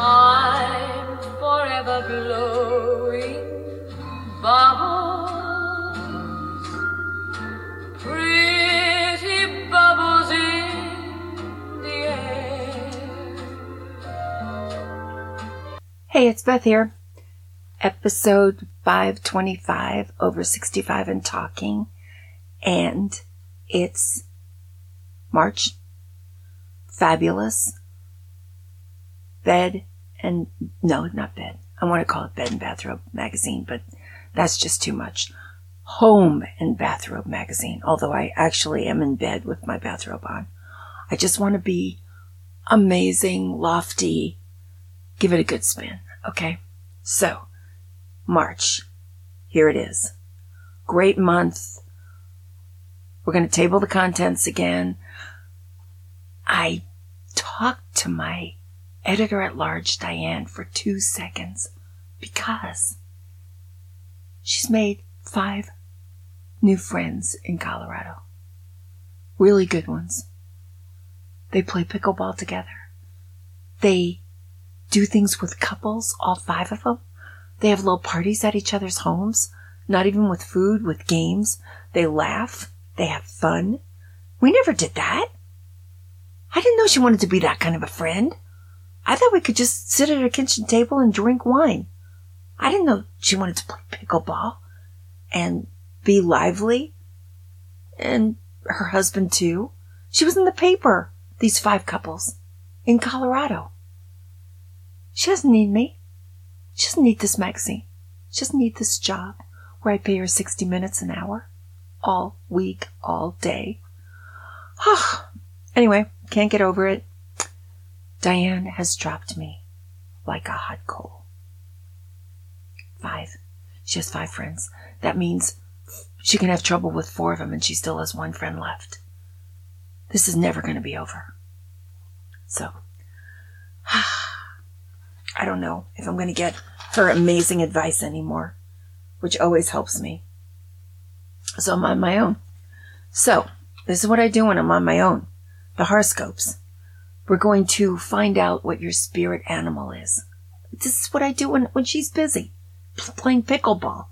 I'm forever blowing bubbles, pretty bubbles in the air. Hey, it's Beth here. Episode 525, over 65 and talking. And it's March. Fabulous. Bed and, no, not bed. I want to call it Bed and Bathrobe Magazine, but that's just too much. Home and Bathrobe Magazine, although I actually am in bed with my bathrobe on. I just want to be amazing, lofty, give it a good spin, okay? So, March. Here it is. Great month. We're going to table the contents again. I talked to my editor at large, Diane, for two seconds because she's made five new friends in Colorado. Really good ones. They play pickleball together. They do things with couples, all five of them. They have little parties at each other's homes, not even with food, with games. They laugh. They have fun. We never did that. I didn't know she wanted to be that kind of a friend. I thought we could just sit at a kitchen table and drink wine. I didn't know she wanted to play pickleball and be lively. And her husband too. She was in the paper, these five couples, in Colorado. She doesn't need me. She doesn't need this magazine. She doesn't need this job where I pay her 60 minutes an hour, all week, all day. anyway, can't get over it. Diane has dropped me like a hot coal. Five. She has five friends. That means she can have trouble with four of them and she still has one friend left. This is never going to be over. So, I don't know if I'm going to get her amazing advice anymore, which always helps me. So I'm on my own. So, this is what I do when I'm on my own. The horoscopes. We're going to find out what your spirit animal is. This is what I do when, when she's busy playing pickleball.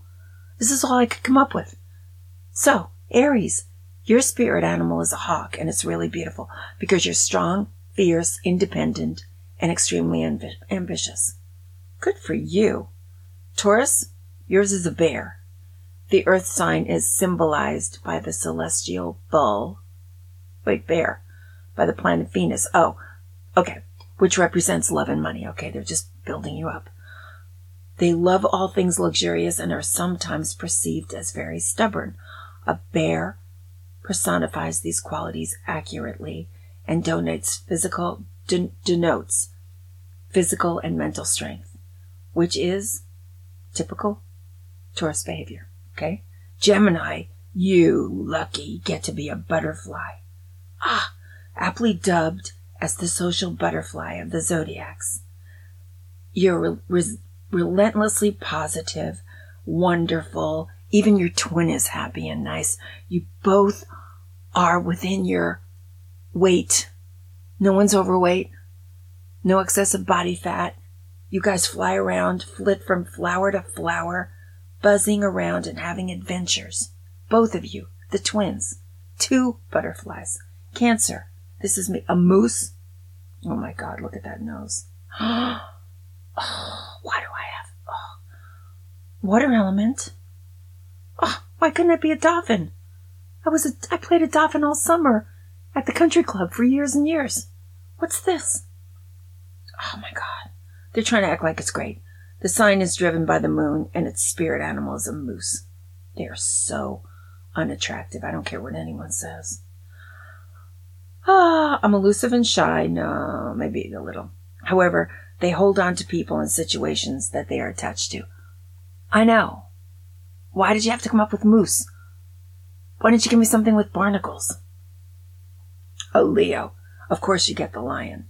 This is all I could come up with. So, Aries, your spirit animal is a hawk, and it's really beautiful because you're strong, fierce, independent, and extremely ambi- ambitious. Good for you. Taurus, yours is a bear. The earth sign is symbolized by the celestial bull. Wait, bear. By the planet Venus. Oh, okay. Which represents love and money. Okay, they're just building you up. They love all things luxurious and are sometimes perceived as very stubborn. A bear personifies these qualities accurately and donates physical den- denotes physical and mental strength, which is typical Taurus behavior. Okay, Gemini, you lucky get to be a butterfly. Ah, aptly dubbed as the social butterfly of the zodiacs. You're re- res- relentlessly positive, wonderful. Even your twin is happy and nice. You both are within your weight. No one's overweight. No excessive body fat. You guys fly around, flit from flower to flower, buzzing around and having adventures. Both of you, the twins. Two butterflies. Cancer. This is me. A moose. Oh my god, look at that nose. Oh, why do I have oh. water element? Oh, why couldn't it be a dolphin? I was a I played a dolphin all summer at the country club for years and years. What's this? Oh my god. They're trying to act like it's great. The sign is driven by the moon and its spirit animal is a moose. They are so unattractive. I don't care what anyone says. Ah, I'm elusive and shy. No, maybe a little. However, they hold on to people and situations that they are attached to. I know. Why did you have to come up with moose? Why didn't you give me something with barnacles? Oh, Leo. Of course you get the lion.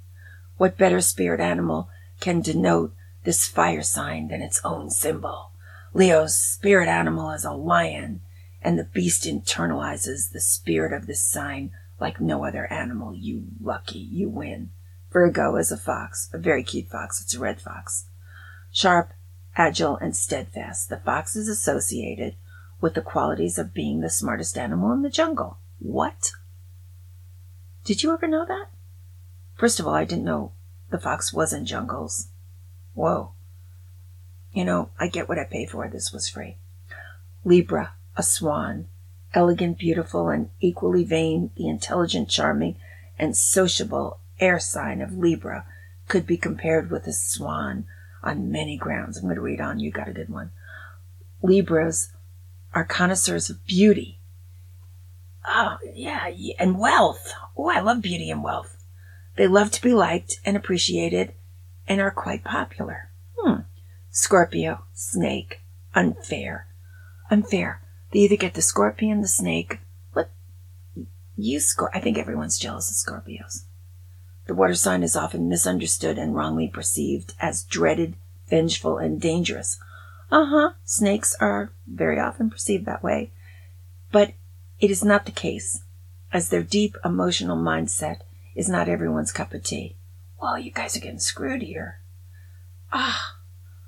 What better spirit animal can denote this fire sign than its own symbol? Leo's spirit animal is a lion, and the beast internalizes the spirit of this sign like no other animal. You lucky, you win. Virgo is a fox, a very cute fox. It's a red fox. Sharp, agile, and steadfast. The fox is associated with the qualities of being the smartest animal in the jungle. What? Did you ever know that? First of all, I didn't know the fox was in jungles. Whoa. You know, I get what I pay for. This was free. Libra, a swan. Elegant, beautiful, and equally vain, the intelligent, charming, and sociable air sign of Libra could be compared with a swan on many grounds. I'm going to read on. You got a good one. Libras are connoisseurs of beauty. Oh, yeah, and wealth. Oh, I love beauty and wealth. They love to be liked and appreciated and are quite popular. Hmm. Scorpio, snake, unfair. Unfair. They either get the scorpion, the snake, but you Scor- I think everyone's jealous of Scorpios. The water sign is often misunderstood and wrongly perceived as dreaded, vengeful, and dangerous. Uh huh. Snakes are very often perceived that way. But it is not the case, as their deep emotional mindset is not everyone's cup of tea. Well, you guys are getting screwed here. Ah.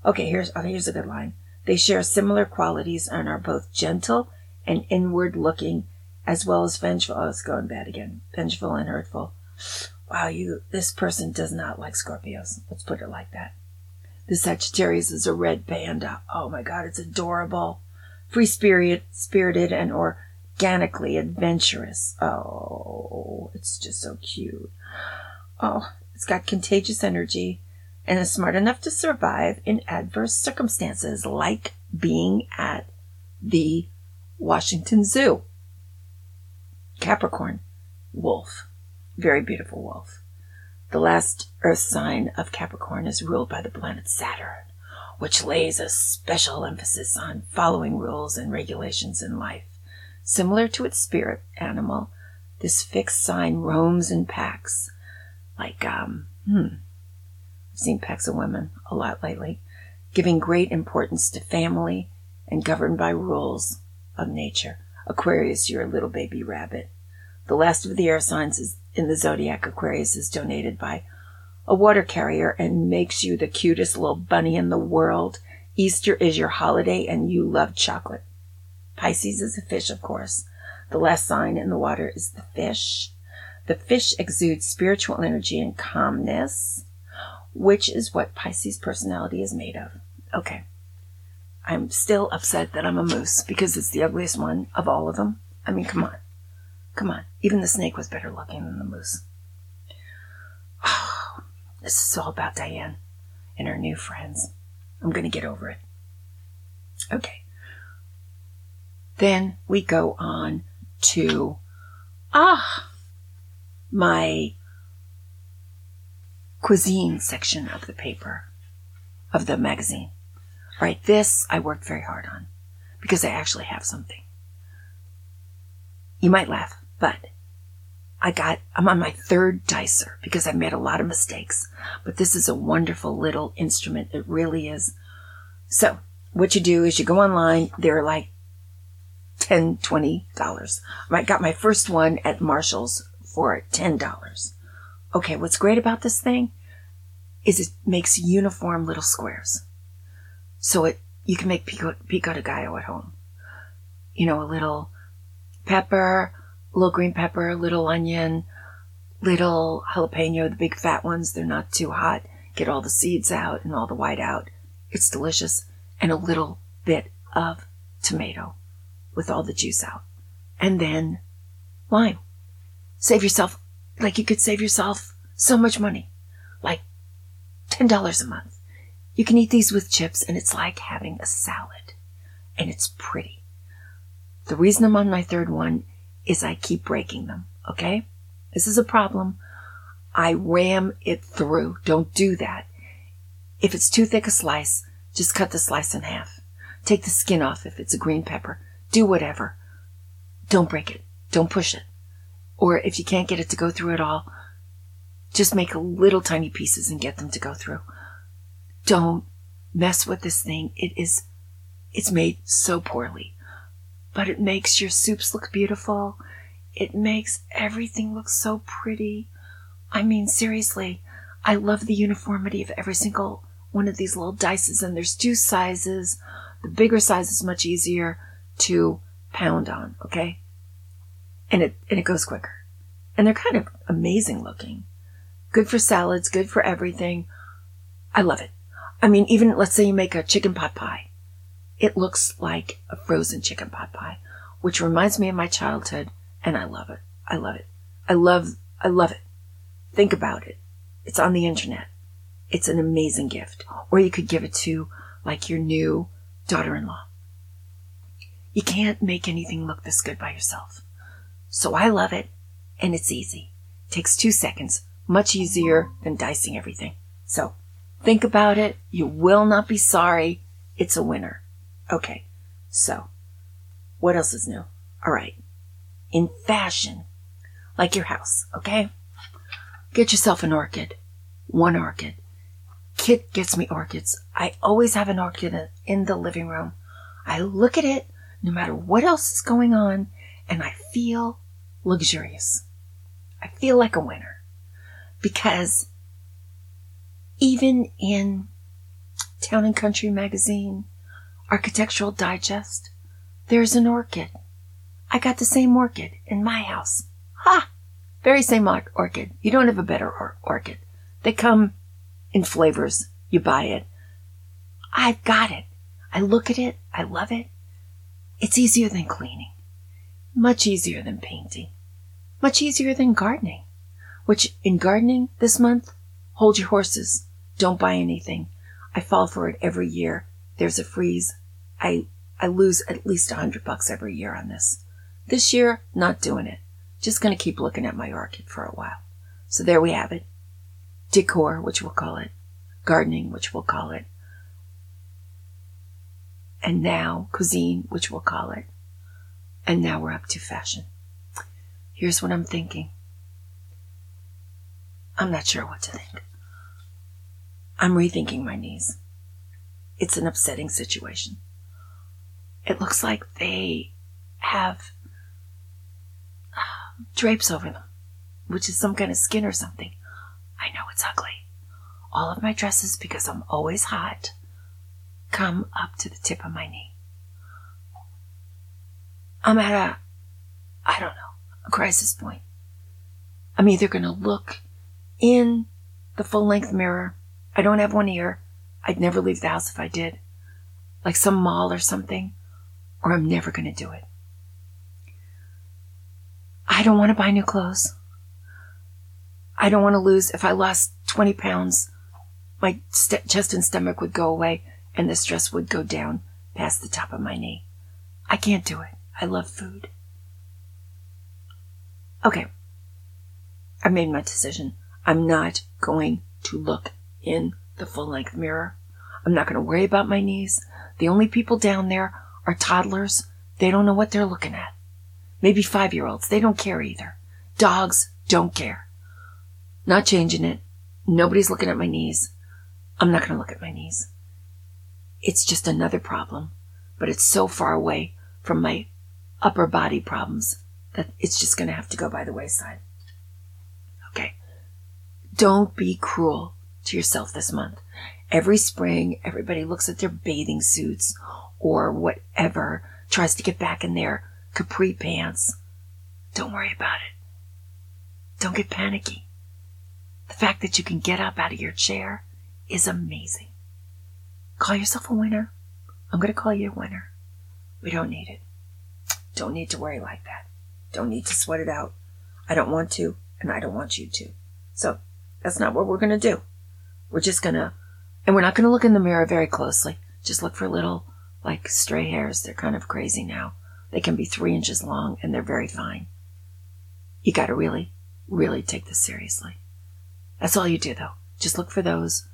Okay, here's, oh, here's a good line. They share similar qualities and are both gentle and inward looking, as well as vengeful. Oh, it's going bad again. Vengeful and hurtful. Wow, you, this person does not like Scorpios. Let's put it like that. The Sagittarius is a red panda. Oh my God, it's adorable. Free spirit, spirited and organically adventurous. Oh, it's just so cute. Oh, it's got contagious energy and is smart enough to survive in adverse circumstances like being at the Washington Zoo. Capricorn, wolf. Very beautiful wolf. The last earth sign of Capricorn is ruled by the planet Saturn, which lays a special emphasis on following rules and regulations in life. Similar to its spirit animal, this fixed sign roams in packs, like, um, hmm, Seen packs of women a lot lately, giving great importance to family and governed by rules of nature. Aquarius, you're a little baby rabbit. The last of the air signs is in the zodiac Aquarius is donated by a water carrier and makes you the cutest little bunny in the world. Easter is your holiday and you love chocolate. Pisces is a fish, of course. The last sign in the water is the fish. The fish exudes spiritual energy and calmness, which is what Pisces personality is made of. Okay. I'm still upset that I'm a moose because it's the ugliest one of all of them. I mean, come on. Come on. Even the snake was better looking than the moose. Oh, this is all about Diane and her new friends. I'm going to get over it. Okay. Then we go on to, ah, my cuisine section of the paper, of the magazine. Right, this I worked very hard on because I actually have something. You might laugh, but I got, I'm on my third dicer because I've made a lot of mistakes, but this is a wonderful little instrument. It really is. So what you do is you go online. They're like 10 $20. I got my first one at Marshalls for $10. Okay, what's great about this thing is it makes uniform little squares. So it you can make pico, pico de gallo at home. You know, a little pepper, little green pepper, little onion, little jalapeno, the big fat ones. They're not too hot. Get all the seeds out and all the white out. It's delicious. And a little bit of tomato with all the juice out. And then lime. Save yourself, like you could save yourself so much money. Like $10 a month. You can eat these with chips and it's like having a salad. And it's pretty. The reason I'm on my third one is I keep breaking them. Okay? This is a problem. I ram it through. Don't do that. If it's too thick a slice, just cut the slice in half. Take the skin off if it's a green pepper. Do whatever. Don't break it. Don't push it. Or if you can't get it to go through at all, just make little tiny pieces and get them to go through. Don't mess with this thing. It is, it's made so poorly, but it makes your soups look beautiful. It makes everything look so pretty. I mean, seriously, I love the uniformity of every single one of these little dices, and there's two sizes. The bigger size is much easier to pound on, okay? And it and it goes quicker. And they're kind of amazing looking. Good for salads, good for everything. I love it. I mean, even let's say you make a chicken pot pie. It looks like a frozen chicken pot pie, which reminds me of my childhood, and I love it. I love it. I love I love it. Think about it. It's on the internet. It's an amazing gift. Or you could give it to like your new daughter-in-law. You can't make anything look this good by yourself. So I love it and it's easy. takes two seconds, much easier than dicing everything. So think about it. You will not be sorry. It's a winner. Okay. So what else is new? All right. In fashion, like your house, okay? Get yourself an orchid. One orchid. Kit gets me orchids. I always have an orchid in the living room. I look at it no matter what else is going on and I feel luxurious. I feel like a winner because even in Town and Country magazine, Architectural Digest, there's an orchid. I got the same orchid in my house. Ha! Very same orchid. You don't have a better or- orchid. They come in flavors. You buy it. I've got it. I look at it. I love it. It's easier than cleaning. Much easier than painting. Much easier than gardening. Which in gardening this month, hold your horses. Don't buy anything. I fall for it every year. There's a freeze. I, I lose at least a hundred bucks every year on this. This year, not doing it. Just gonna keep looking at my orchid for a while. So there we have it. Decor, which we'll call it. Gardening, which we'll call it. And now cuisine, which we'll call it. And now we're up to fashion. Here's what I'm thinking. I'm not sure what to think. I'm rethinking my knees. It's an upsetting situation. It looks like they have uh, drapes over them, which is some kind of skin or something. I know it's ugly. All of my dresses, because I'm always hot, come up to the tip of my knee. I'm at a, I don't know, a crisis point. I'm either going to look in the full length mirror. I don't have one here. I'd never leave the house if I did. Like some mall or something. Or I'm never going to do it. I don't want to buy new clothes. I don't want to lose. If I lost 20 pounds, my st- chest and stomach would go away and the stress would go down past the top of my knee. I can't do it. I love food. Okay. I made my decision. I'm not going to look in the full length mirror. I'm not going to worry about my knees. The only people down there are toddlers. They don't know what they're looking at. Maybe five year olds. They don't care either. Dogs don't care. Not changing it. Nobody's looking at my knees. I'm not going to look at my knees. It's just another problem, but it's so far away from my upper body problems that it's just going to have to go by the wayside. Don't be cruel to yourself this month. Every spring, everybody looks at their bathing suits or whatever, tries to get back in their capri pants. Don't worry about it. Don't get panicky. The fact that you can get up out of your chair is amazing. Call yourself a winner. I'm going to call you a winner. We don't need it. Don't need to worry like that. Don't need to sweat it out. I don't want to, and I don't want you to. So that's not what we're going to do. We're just going to, and we're not going to look in the mirror very closely. Just look for little, like, stray hairs. They're kind of crazy now. They can be three inches long and they're very fine. You got to really, really take this seriously. That's all you do though. Just look for those.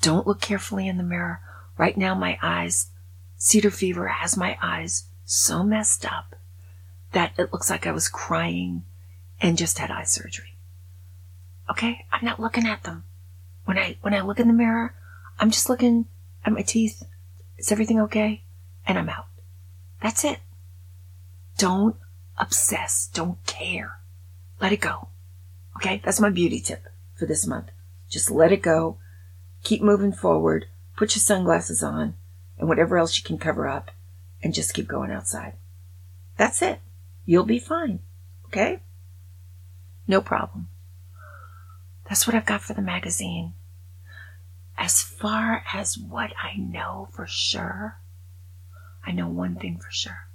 Don't look carefully in the mirror. Right now, my eyes, cedar fever has my eyes so messed up that it looks like I was crying and just had eye surgery. Okay? I'm not looking at them. When I, when I look in the mirror, I'm just looking at my teeth. Is everything okay? And I'm out. That's it. Don't obsess. Don't care. Let it go. Okay? That's my beauty tip for this month. Just let it go. Keep moving forward. Put your sunglasses on and whatever else you can cover up and just keep going outside. That's it. You'll be fine. Okay? No problem. That's what I've got for the magazine. As far as what I know for sure, I know one thing for sure.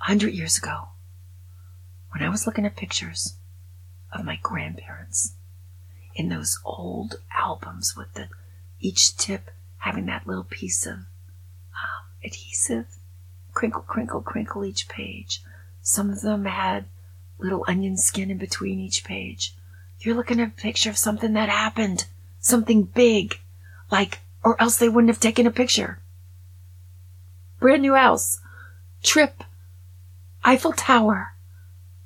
A hundred years ago, when I was looking at pictures of my grandparents in those old albums with the each tip having that little piece of um, adhesive, crinkle, crinkle, crinkle each page. Some of them had little onion skin in between each page. You're looking at a picture of something that happened, something big, like, or else they wouldn't have taken a picture. Brand new house, trip, Eiffel Tower,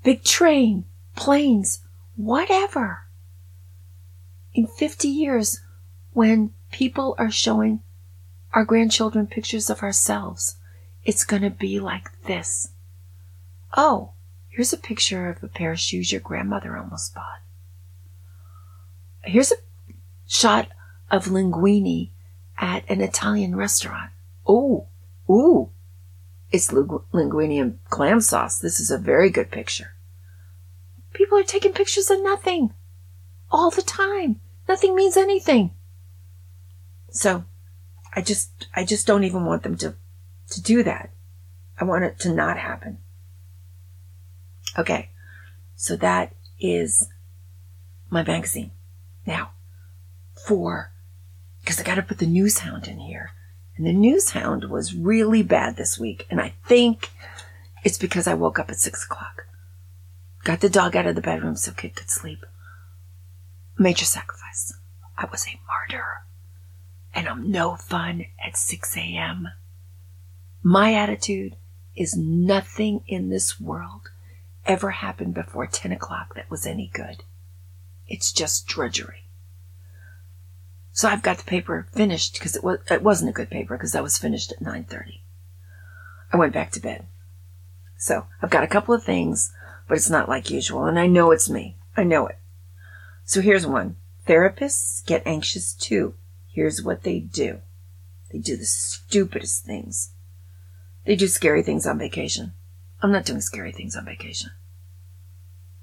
big train, planes, whatever. In 50 years, when people are showing our grandchildren pictures of ourselves, it's going to be like this. Oh, here's a picture of a pair of shoes your grandmother almost bought. Here's a shot of linguine at an Italian restaurant. Oh, ooh, it's linguine and clam sauce. This is a very good picture. People are taking pictures of nothing all the time. Nothing means anything. So I just, I just don't even want them to, to do that. I want it to not happen. Okay. So that is my magazine. Now, for, because I got to put the news hound in here. And the news hound was really bad this week. And I think it's because I woke up at six o'clock. Got the dog out of the bedroom so Kit could sleep. Major sacrifice. I was a martyr and I'm no fun at 6 a.m. My attitude is nothing in this world ever happened before 10 o'clock that was any good. It's just drudgery. So I've got the paper finished because it was it wasn't a good paper because that was finished at 9:30. I went back to bed. So I've got a couple of things, but it's not like usual, and I know it's me. I know it. So here's one. Therapists get anxious too. Here's what they do they do the stupidest things. They do scary things on vacation. I'm not doing scary things on vacation.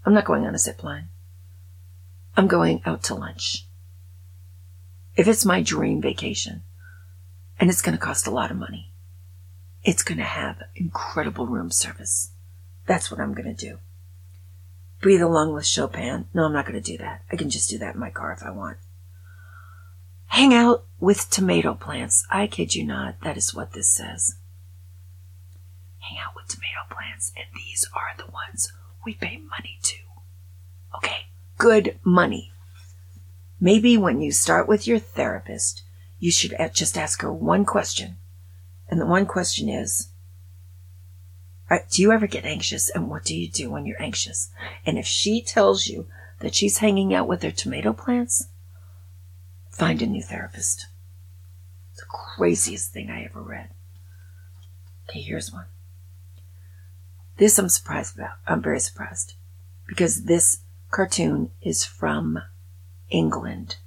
I'm not going on a zip line. I'm going out to lunch. If it's my dream vacation, and it's going to cost a lot of money, it's going to have incredible room service. That's what I'm going to do. Breathe along with Chopin. No, I'm not going to do that. I can just do that in my car if I want. Hang out with tomato plants. I kid you not, that is what this says. Hang out with tomato plants, and these are the ones we pay money to. Okay, good money. Maybe when you start with your therapist, you should just ask her one question. And the one question is, do you ever get anxious and what do you do when you're anxious? And if she tells you that she's hanging out with her tomato plants, find a new therapist. It's the craziest thing I ever read. Okay, here's one. This I'm surprised about. I'm very surprised because this cartoon is from England.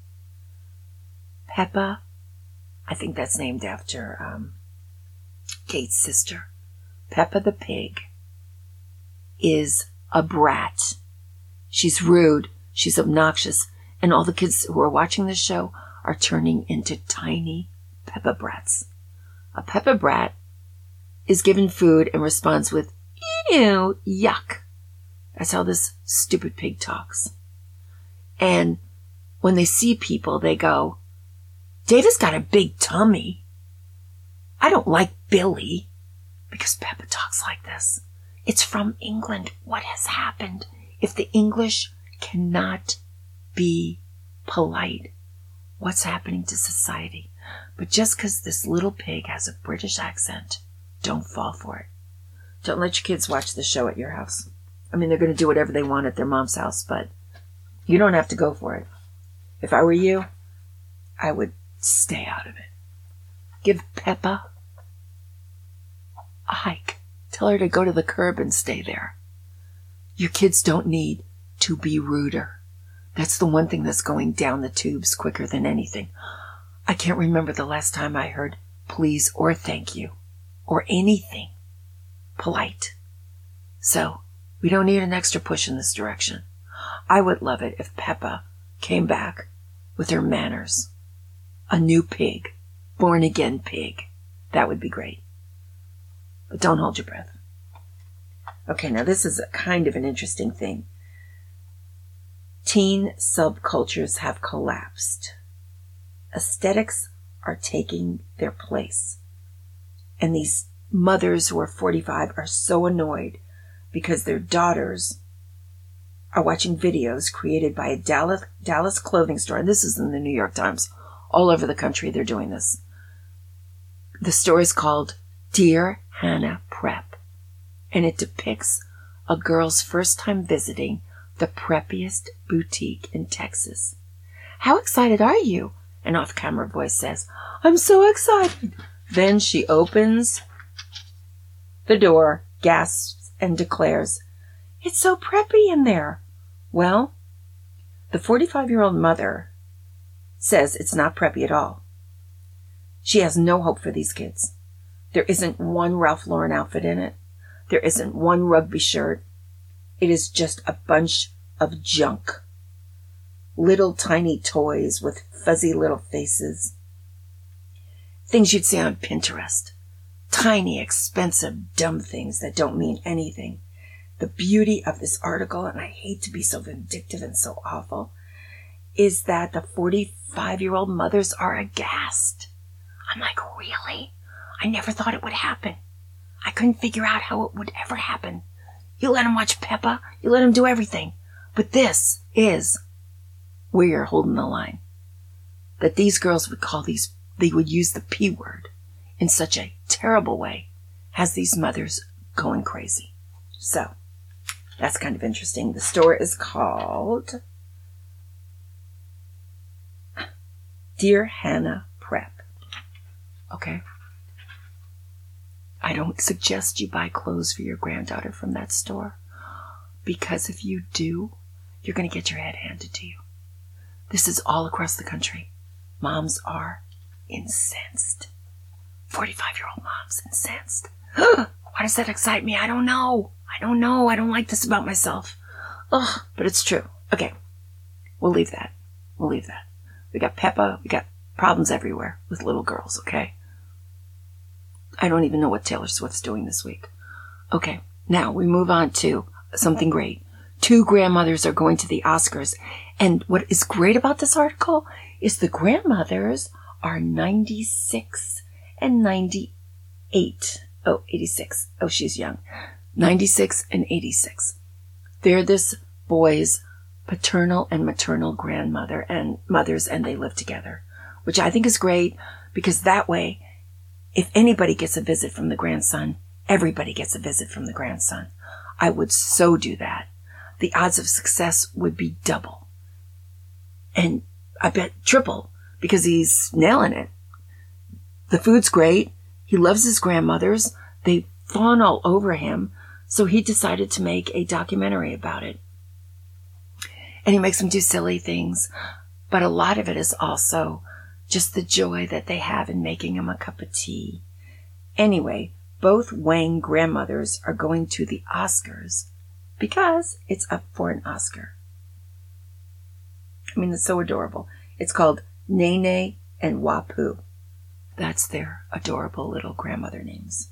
Peppa, I think that's named after um, Kate's sister. Peppa the pig is a brat. She's rude. She's obnoxious and all the kids who are watching this show are turning into tiny Peppa Brats. A Peppa Brat is given food and responds with, ew, yuck. That's how this stupid pig talks. And when they see people, they go, David's got a big tummy. I don't like Billy because Peppa talks like this. It's from England. What has happened? If the English cannot be polite. What's happening to society? But just because this little pig has a British accent, don't fall for it. Don't let your kids watch the show at your house. I mean, they're going to do whatever they want at their mom's house, but you don't have to go for it. If I were you, I would stay out of it. Give Peppa a hike. Tell her to go to the curb and stay there. Your kids don't need to be ruder That's the one thing that's going down the tubes quicker than anything. I can't remember the last time I heard please or thank you or anything polite. So, we don't need an extra push in this direction. I would love it if Peppa came back with her manners. A new pig, born again pig. That would be great. But don't hold your breath. Okay, now this is a kind of an interesting thing. Teen subcultures have collapsed. Aesthetics are taking their place. And these mothers who are 45 are so annoyed because their daughters are watching videos created by a Dallas, Dallas clothing store. And this is in the New York Times. All over the country, they're doing this. The store is called Dear Hannah Prep, and it depicts a girl's first time visiting the preppiest boutique in Texas. How excited are you? An off camera voice says, I'm so excited. Then she opens the door, gasps, and declares, It's so preppy in there. Well, the 45 year old mother says it's not preppy at all. She has no hope for these kids. There isn't one Ralph Lauren outfit in it. There isn't one rugby shirt. It is just a bunch of junk. Little tiny toys with fuzzy little faces. Things you'd see on Pinterest. Tiny, expensive, dumb things that don't mean anything. The beauty of this article, and I hate to be so vindictive and so awful, is that the 45 year old mothers are aghast. I'm like, really? I never thought it would happen. I couldn't figure out how it would ever happen. You let him watch Peppa, you let him do everything. But this is where you're holding the line. That these girls would call these, they would use the P word in such a terrible way has these mothers going crazy. So, that's kind of interesting. The store is called Dear Hannah Prep. Okay. I don't suggest you buy clothes for your granddaughter from that store because if you do, you're going to get your head handed to you. This is all across the country. Moms are incensed. 45 year old moms incensed. Why does that excite me? I don't know. I don't know. I don't like this about myself. Ugh, but it's true. Okay. We'll leave that. We'll leave that. We got Peppa. We got problems everywhere with little girls, okay? I don't even know what Taylor Swift's doing this week. Okay. Now we move on to something great. Two grandmothers are going to the Oscars. And what is great about this article is the grandmothers are 96 and 98. Oh, 86. Oh, she's young. 96 and 86. They're this boy's paternal and maternal grandmother and mothers, and they live together, which I think is great because that way, if anybody gets a visit from the grandson, everybody gets a visit from the grandson. I would so do that. The odds of success would be double. And I bet triple because he's nailing it. The food's great. He loves his grandmothers. They fawn all over him. So he decided to make a documentary about it. And he makes them do silly things. But a lot of it is also just the joy that they have in making him a cup of tea. Anyway, both Wang grandmothers are going to the Oscars because it's up for an Oscar. I mean, it's so adorable. It's called Nai Nai and Wai Po. That's their adorable little grandmother names.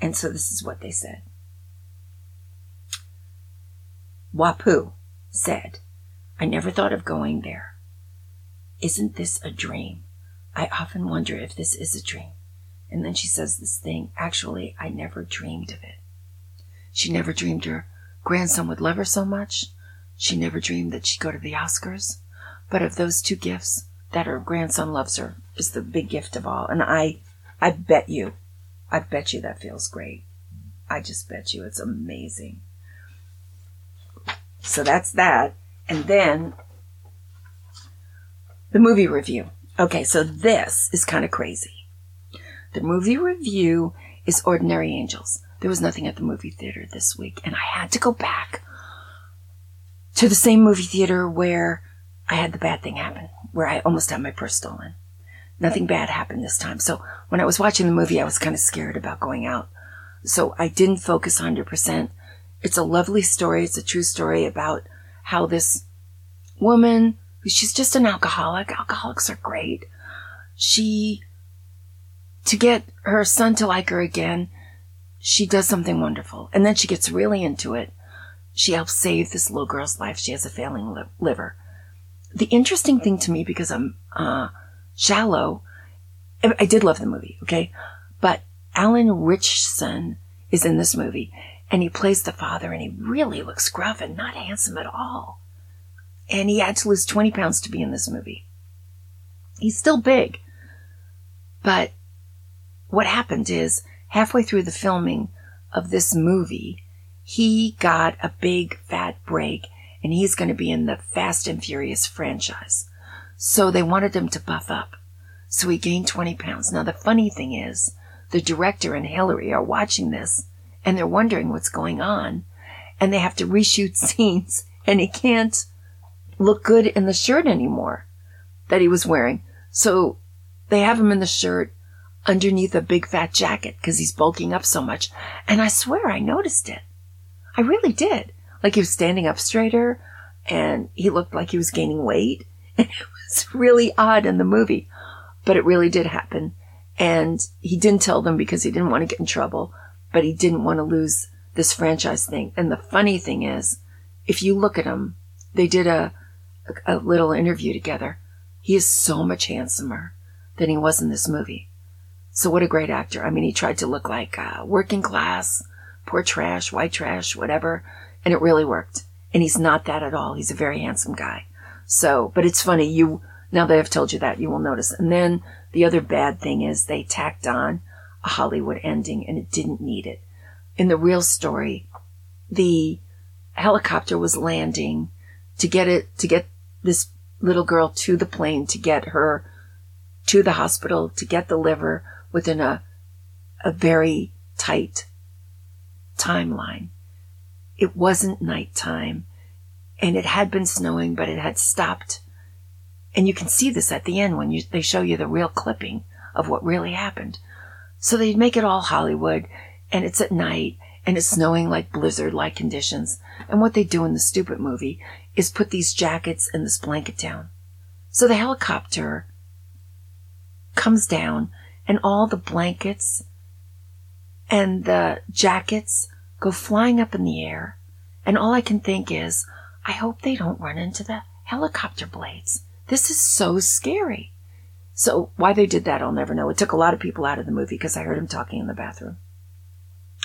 And so this is what they said. Wai Po said, I never thought of going there. Isn't this a dream? I often wonder if this is a dream. And then she says this thing, actually, I never dreamed of it. She never dreamed her grandson would love her so much. She never dreamed that she'd go to the Oscars. But of those two gifts, that her grandson loves her is the big gift of all. And I, I bet you, I bet you that feels great. I just bet you it's amazing. So that's that. And then the movie review. Okay, so this is kind of crazy. The movie review is Ordinary Angels. There was nothing at the movie theater this week, and I had to go back to the same movie theater where I had the bad thing happen, where I almost had my purse stolen. Nothing bad happened this time. So when I was watching the movie, I was kind of scared about going out. So I didn't focus 100%. It's a lovely story. It's a true story about how this woman, she's just an alcoholic. Alcoholics are great. She, to get her son to like her again, she does something wonderful. And then she gets really into it. She helps save this little girl's life. She has a failing liver. The interesting thing to me, because I'm, uh, shallow, I I did love the movie, okay? But Alan Ritchson is in this movie and he plays the father and he really looks gruff and not handsome at all. And he had to lose 20 pounds to be in this movie. He's still big. But what happened is halfway through the filming of this movie, he got a big fat break and he's going to be in the Fast and Furious franchise. So they wanted him to buff up. So he gained 20 pounds. Now the funny thing is, the director and Hilary are watching this and they're wondering what's going on and they have to reshoot scenes and he can't look good in the shirt anymore that he was wearing. So they have him in the shirt underneath a big fat jacket because he's bulking up so much. And I swear I noticed it. I really did. Like he was standing up straighter and he looked like he was gaining weight. And it was really odd in the movie, but it really did happen. And he didn't tell them because he didn't want to get in trouble, but he didn't want to lose this franchise thing. And the funny thing is, if you look at him, they did a, a, a little interview together. He is so much handsomer than he was in this movie. So what a great actor. I mean, he tried to look like uh, working class, poor trash, white trash, whatever, and it really worked. And he's not that at all. He's a very handsome guy. So, but it's funny. You, now that I've told you that, you will notice. And then the other bad thing is they tacked on a Hollywood ending and it didn't need it. In the real story, the helicopter was landing to get it, to get this little girl to the plane, to get her to the hospital, to get the liver within a, a very tight timeline. It wasn't nighttime and it had been snowing, but it had stopped. And you can see this at the end when you, they show you the real clipping of what really happened. So they make it all Hollywood and it's at night and it's snowing like blizzard like conditions. And what they do in the stupid movie is put these jackets and this blanket down. So the helicopter comes down and all the blankets and the jackets go flying up in the air. And all I can think is, I hope they don't run into the helicopter blades. This is so scary. So why they did that, I'll never know. It took a lot of people out of the movie because I heard him talking in the bathroom.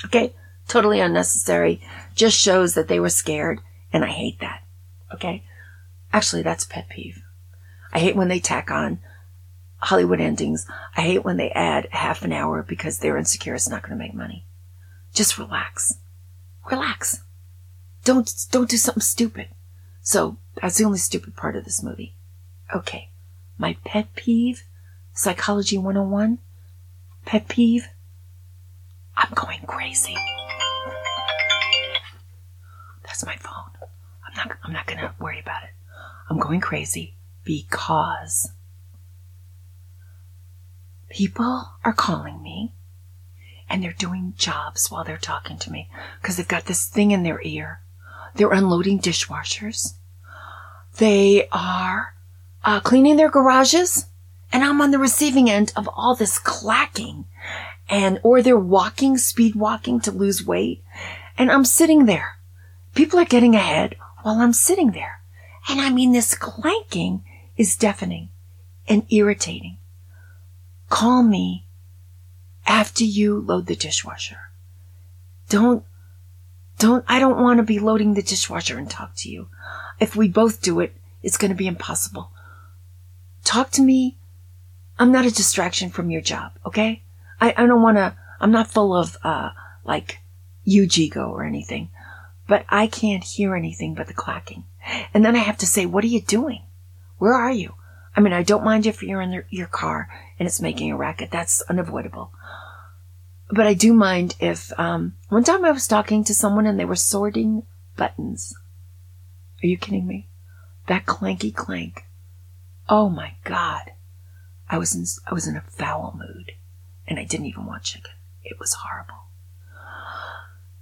Okay. Totally unnecessary. Just shows that they were scared. And I hate that. Okay. Actually, that's a pet peeve. I hate when they tack on Hollywood endings. I hate when they add half an hour because they're insecure it's not going to make money. Just relax. Relax. Don't, don't do something stupid. So that's the only stupid part of this movie. Okay. My pet peeve, Psychology 101, pet peeve, I'm going crazy. That's my phone. I'm not, I'm not gonna worry about it. I'm going crazy because people are calling me and they're doing jobs while they're talking to me because they've got this thing in their ear. They're unloading dishwashers. They are uh, cleaning their garages and I'm on the receiving end of all this clacking and, or they're walking, speed walking to lose weight. And I'm sitting there. People are getting ahead while I'm sitting there. And I mean, this clanking is deafening and irritating. Call me after you load the dishwasher. Don't, don't, I don't want to be loading the dishwasher and talk to you. If we both do it, it's going to be impossible. Talk to me. I'm not a distraction from your job, okay? I, I don't want to, I'm not full of, uh, like, Ujigo or anything, but I can't hear anything but the clacking. And then I have to say, what are you doing? Where are you? I mean, I don't mind if you're in your car and it's making a racket. That's unavoidable. But I do mind if, um, one time I was talking to someone and they were sorting buttons. Are you kidding me? That clanky clank. Oh my God. I was in, I was in a foul mood and I didn't even want chicken. It was horrible.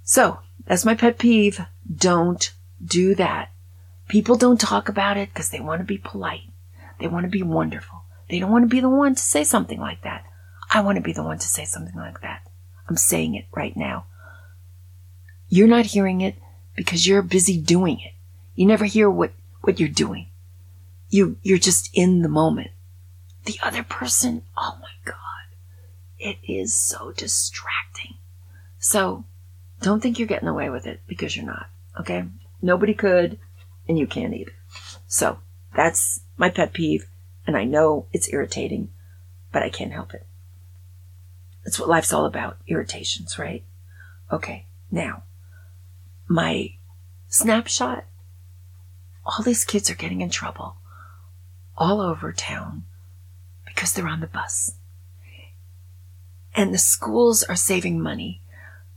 So that's my pet peeve. Don't do that. People don't talk about it because they want to be polite. They want to be wonderful. They don't want to be the one to say something like that. I want to be the one to say something like that. I'm saying it right now. You're not hearing it because you're busy doing it. You never hear what, what you're doing. You, you're just in the moment. The other person, oh my God, it is so distracting. So don't think you're getting away with it because you're not. Okay. Nobody could and you can't either. So that's my pet peeve. And I know it's irritating, but I can't help it. That's what life's all about. Irritations, right? Okay. Now, my snapshot. All these kids are getting in trouble all over town because they're on the bus. And the schools are saving money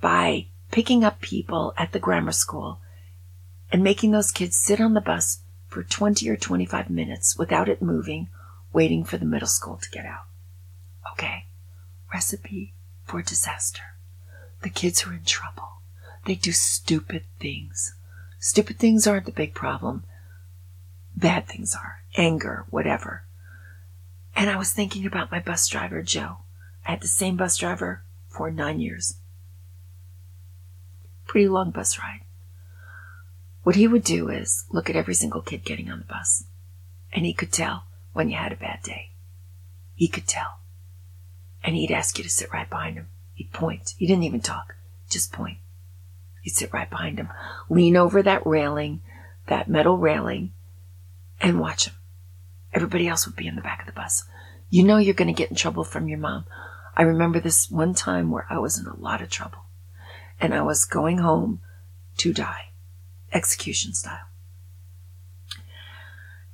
by picking up people at the grammar school and making those kids sit on the bus for 20 or 25 minutes without it moving, waiting for the middle school to get out. Okay. Recipe for disaster. The kids are in trouble. They do stupid things. Stupid things aren't the big problem. Bad things are. Anger, whatever. And I was thinking about my bus driver, Joe. I had the same bus driver for nine years. Pretty long bus ride. What he would do is look at every single kid getting on the bus, and he could tell when you had a bad day. He could tell. And he'd ask you to sit right behind him. He'd point. He didn't even talk, just point. You'd sit right behind him, lean over that railing, that metal railing, and watch him. Everybody else would be in the back of the bus. You know you're going to get in trouble from your mom. I remember this one time where I was in a lot of trouble and I was going home to die, execution style.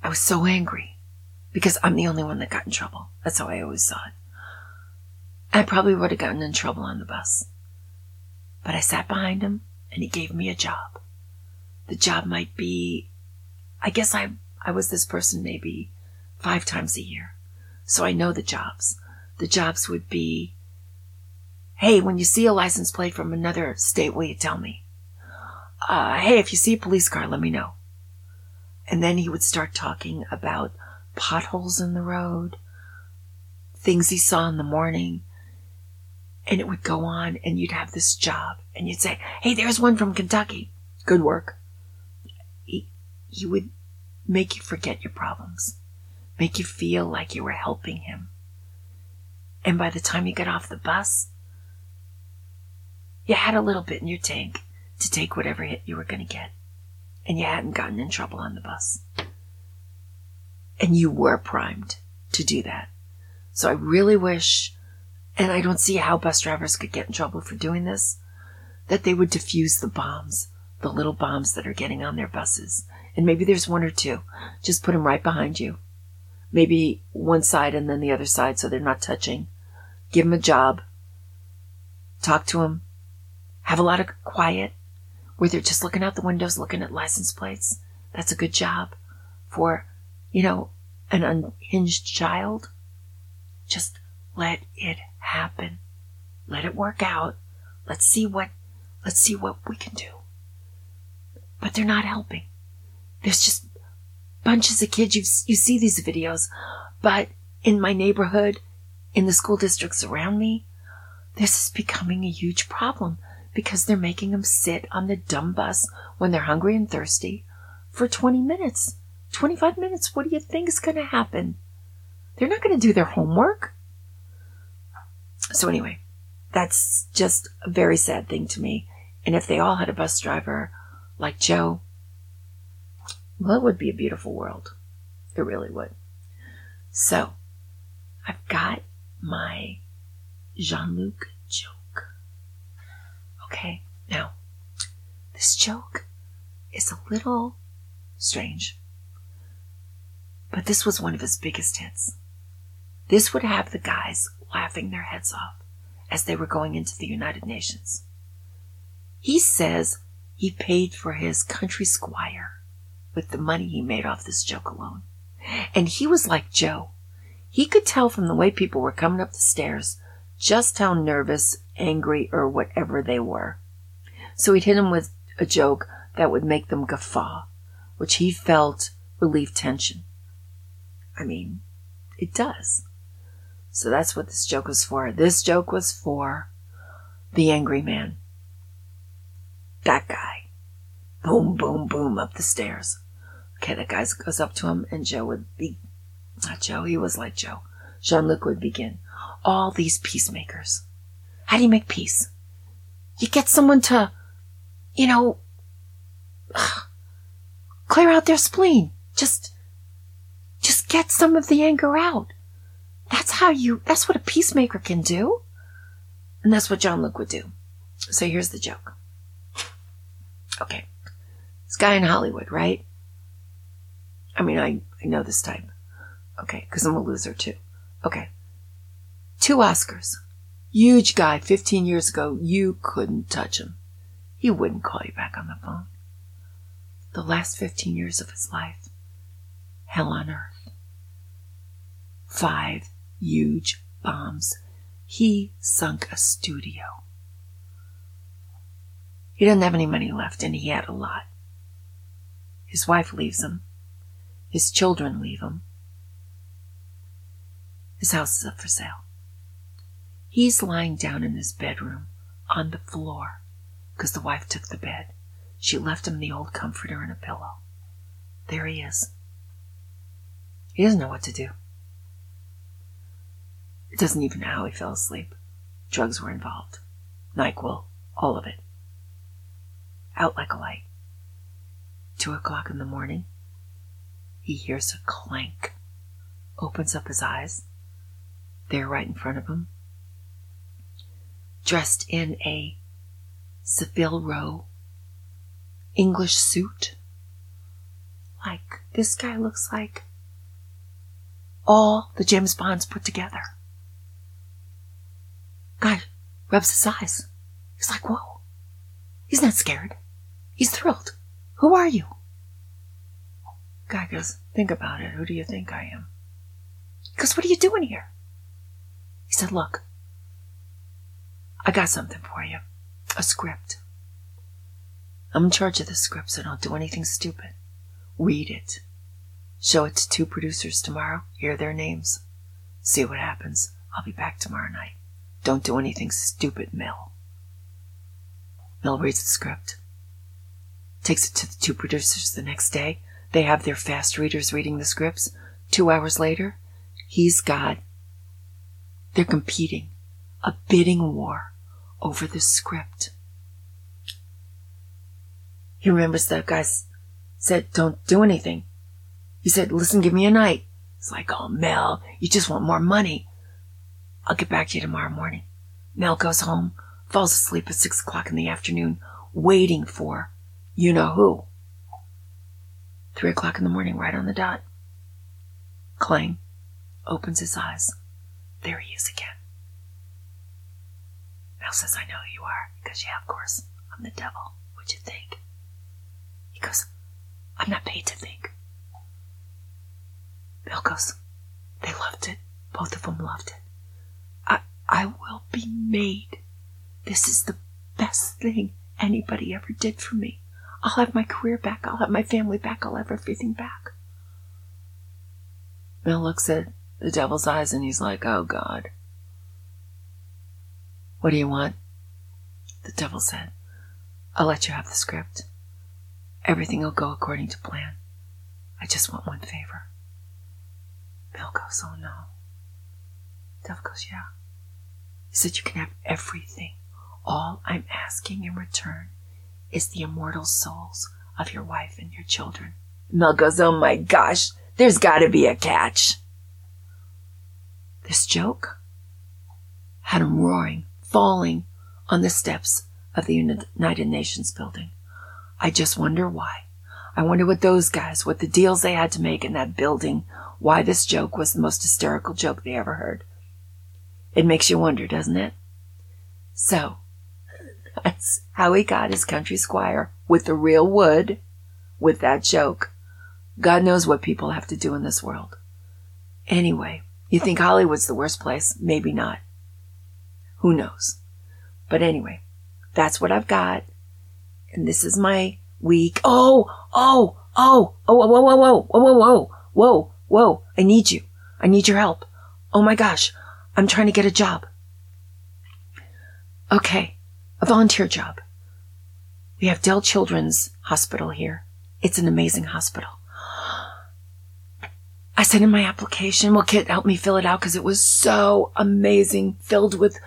I was so angry because I'm the only one that got in trouble. That's how I always saw it. I probably would have gotten in trouble on the bus. But I sat behind him and he gave me a job. The job might be, I guess I, I was this person maybe five times a year. So I know the jobs. The jobs would be, hey, when you see a license plate from another state, will you tell me? Uh, hey, if you see a police car, let me know. And then he would start talking about potholes in the road, things he saw in the morning, and it would go on and you'd have this job and you'd say, Hey, there's one from Kentucky. Good work. He, he would make you forget your problems, make you feel like you were helping him. And by the time you got off the bus, you had a little bit in your tank to take whatever hit you were going to get. And you hadn't gotten in trouble on the bus. And you were primed to do that. So I really wish and I don't see how bus drivers could get in trouble for doing this, that they would defuse the bombs, the little bombs that are getting on their buses. And maybe there's one or two. Just put them right behind you. Maybe one side and then the other side so they're not touching. Give them a job. Talk to them. Have a lot of quiet where they're just looking out the windows, looking at license plates. That's a good job for, you know, an unhinged child. Just let it happen. Let it work out. Let's see what, let's see what we can do. But they're not helping. There's just bunches of kids. You, you see these videos, but in my neighborhood, in the school districts around me, this is becoming a huge problem because they're making them sit on the dumb bus when they're hungry and thirsty for 20 minutes. 25 minutes. What do you think is going to happen? They're not going to do their homework. So anyway, that's just a very sad thing to me. And if they all had a bus driver like Joe, well, it would be a beautiful world. It really would. So, I've got my Jean Luc joke. Okay, now, this joke is a little strange, but this was one of his biggest hits. This would have the guys laughing their heads off as they were going into the United Nations. He says he paid for his country squire with the money he made off this joke alone. And he was like Joe. He could tell from the way people were coming up the stairs just how nervous, angry, or whatever they were. So he'd hit them with a joke that would make them guffaw, which he felt relieved tension. I mean, it does. So that's what this joke was for. This joke was for the angry man. That guy. Boom, boom, boom up the stairs. Okay, that guy goes up to him, and Joe would be, not Joe, he was like Joe. Jean Luc would begin. All these peacemakers. How do you make peace? You get someone to, you know, clear out their spleen. Just, just get some of the anger out. That's how you, that's what a peacemaker can do. And that's what Jean Luc would do. So here's the joke. Okay. This guy in Hollywood, right? I mean, I, I know this type. Okay, because I'm a loser too. Okay. Two Oscars. Huge guy 15 years ago. You couldn't touch him. He wouldn't call you back on the phone. The last 15 years of his life. Hell on earth. Five huge bombs. He sunk a studio. He doesn't have any money left, and he had a lot. His wife leaves him. His children leave him. His house is up for sale. He's lying down in his bedroom on the floor because the wife took the bed. She left him the old comforter and a pillow. There he is. He doesn't know what to do. It doesn't even know how he fell asleep. Drugs were involved. NyQuil, all of it. Out like a light. Two o'clock in the morning, he hears a clank. Opens up his eyes. There, right in front of him, dressed in a Savile Row English suit. Like, this guy looks like all the James Bonds put together. God rubs his eyes. He's like, whoa. He's not scared. He's thrilled. Who are you? Guy goes, think about it. Who do you think I am? He goes, what are you doing here? He said, look, I got something for you. A script. I'm in charge of the script, so don't do anything stupid. Read it. Show it to two producers tomorrow. Hear their names. See what happens. I'll be back tomorrow night. Don't do anything stupid, Mel. Mel reads the script. Takes it to the two producers the next day. They have their fast readers reading the scripts. Two hours later, he's got. They're competing. A bidding war over the script. He remembers that guy said, don't do anything. He said, listen, give me a night. It's like, oh, Mel, you just want more money. I'll get back to you tomorrow morning. Mel goes home, falls asleep at six o'clock in the afternoon, waiting for you know who. Three o'clock in the morning, right on the dot. Clang opens his eyes. There he is again. Mel says, I know who you are. Because, yeah, of course, I'm the devil. What'd you think? He goes, I'm not paid to think. Mel goes, they loved it. Both of them loved it. I, will be made. This is the best thing anybody ever did for me. I'll have my career back. I'll have my family back. I'll have everything back. Mel looks at the devil's eyes and he's like, Oh God. What do you want? The devil said, I'll let you have the script. Everything will go according to plan. I just want one favor. Bill goes, Oh no. Devil goes, Yeah. He that You can have everything. All I'm asking in return is the immortal souls of your wife and your children. Mel goes, Oh my gosh, there's gotta be a catch. This joke had him roaring, falling on the steps of the United Nations building. I just wonder why. I wonder what those guys, what the deals they had to make in that building, why this joke was the most hysterical joke they ever heard. It makes you wonder, doesn't it? So, that's how he got his country squire with the real wood with that joke. God knows what people have to do in this world. Anyway, you think Hollywood's the worst place? Maybe not. Who knows? But anyway, that's what I've got. And this is my week. Oh, oh, oh, oh, whoa, whoa, whoa, whoa, whoa, whoa, whoa, whoa. I need you. I need your help. Oh my gosh. I'm trying to get a job. Okay. A volunteer job. We have Dell Children's Hospital here. It's an amazing hospital. I sent in my application. Well, Kit helped me fill it out because it was so amazing, filled with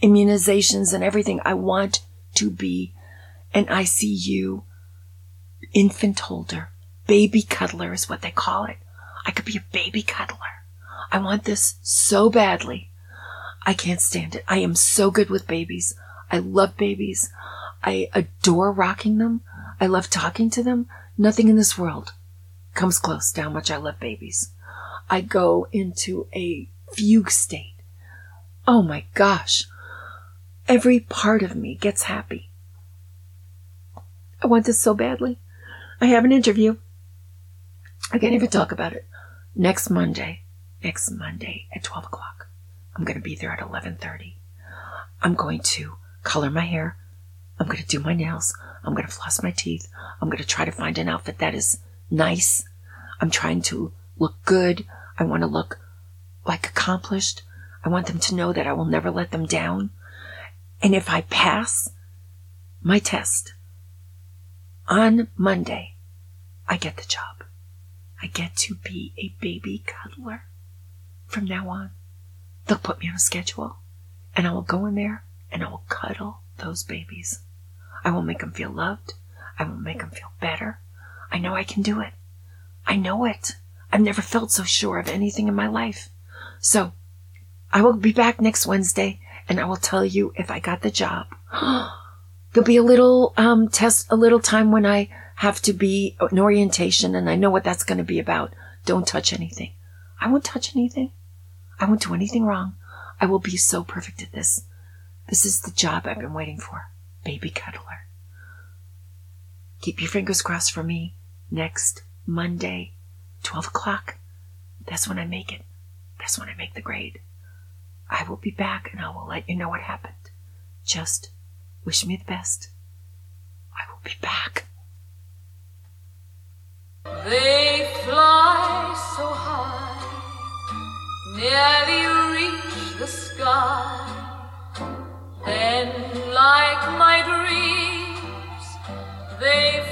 immunizations and everything. I want to be an ICU infant holder. Baby cuddler is what they call it. I could be a baby cuddler. I want this so badly. I can't stand it. I am so good with babies. I love babies. I adore rocking them. I love talking to them. Nothing in this world comes close to how much I love babies. I go into a fugue state. Oh my gosh. Every part of me gets happy. I want this so badly. I have an interview. I can't even talk about it. Next Monday. Next Monday at 12 o'clock. I'm going to be there at 11.30. I'm going to color my hair. I'm going to do my nails. I'm going to floss my teeth. I'm going to try to find an outfit that is nice. I'm trying to look good. I want to look like accomplished. I want them to know that I will never let them down. And if I pass my test on Monday, I get the job. I get to be a baby cuddler from now on. They'll put me on a schedule and I will go in there and I will cuddle those babies. I will make them feel loved. I will make them feel better. I know I can do it. I know it. I've never felt so sure of anything in my life. So I will be back next Wednesday and I will tell you if I got the job. There'll be a little um, test, a little time when I have to be an orientation and I know what that's going to be about. Don't touch anything. I won't touch anything. I won't do anything wrong. I will be so perfect at this. This is the job I've been waiting for baby cuddler. Keep your fingers crossed for me next Monday, 12 o'clock. That's when I make it. That's when I make the grade. I will be back and I will let you know what happened. Just wish me the best. I will be back. They fly so high, nearly reach the sky. Then, like my dreams, they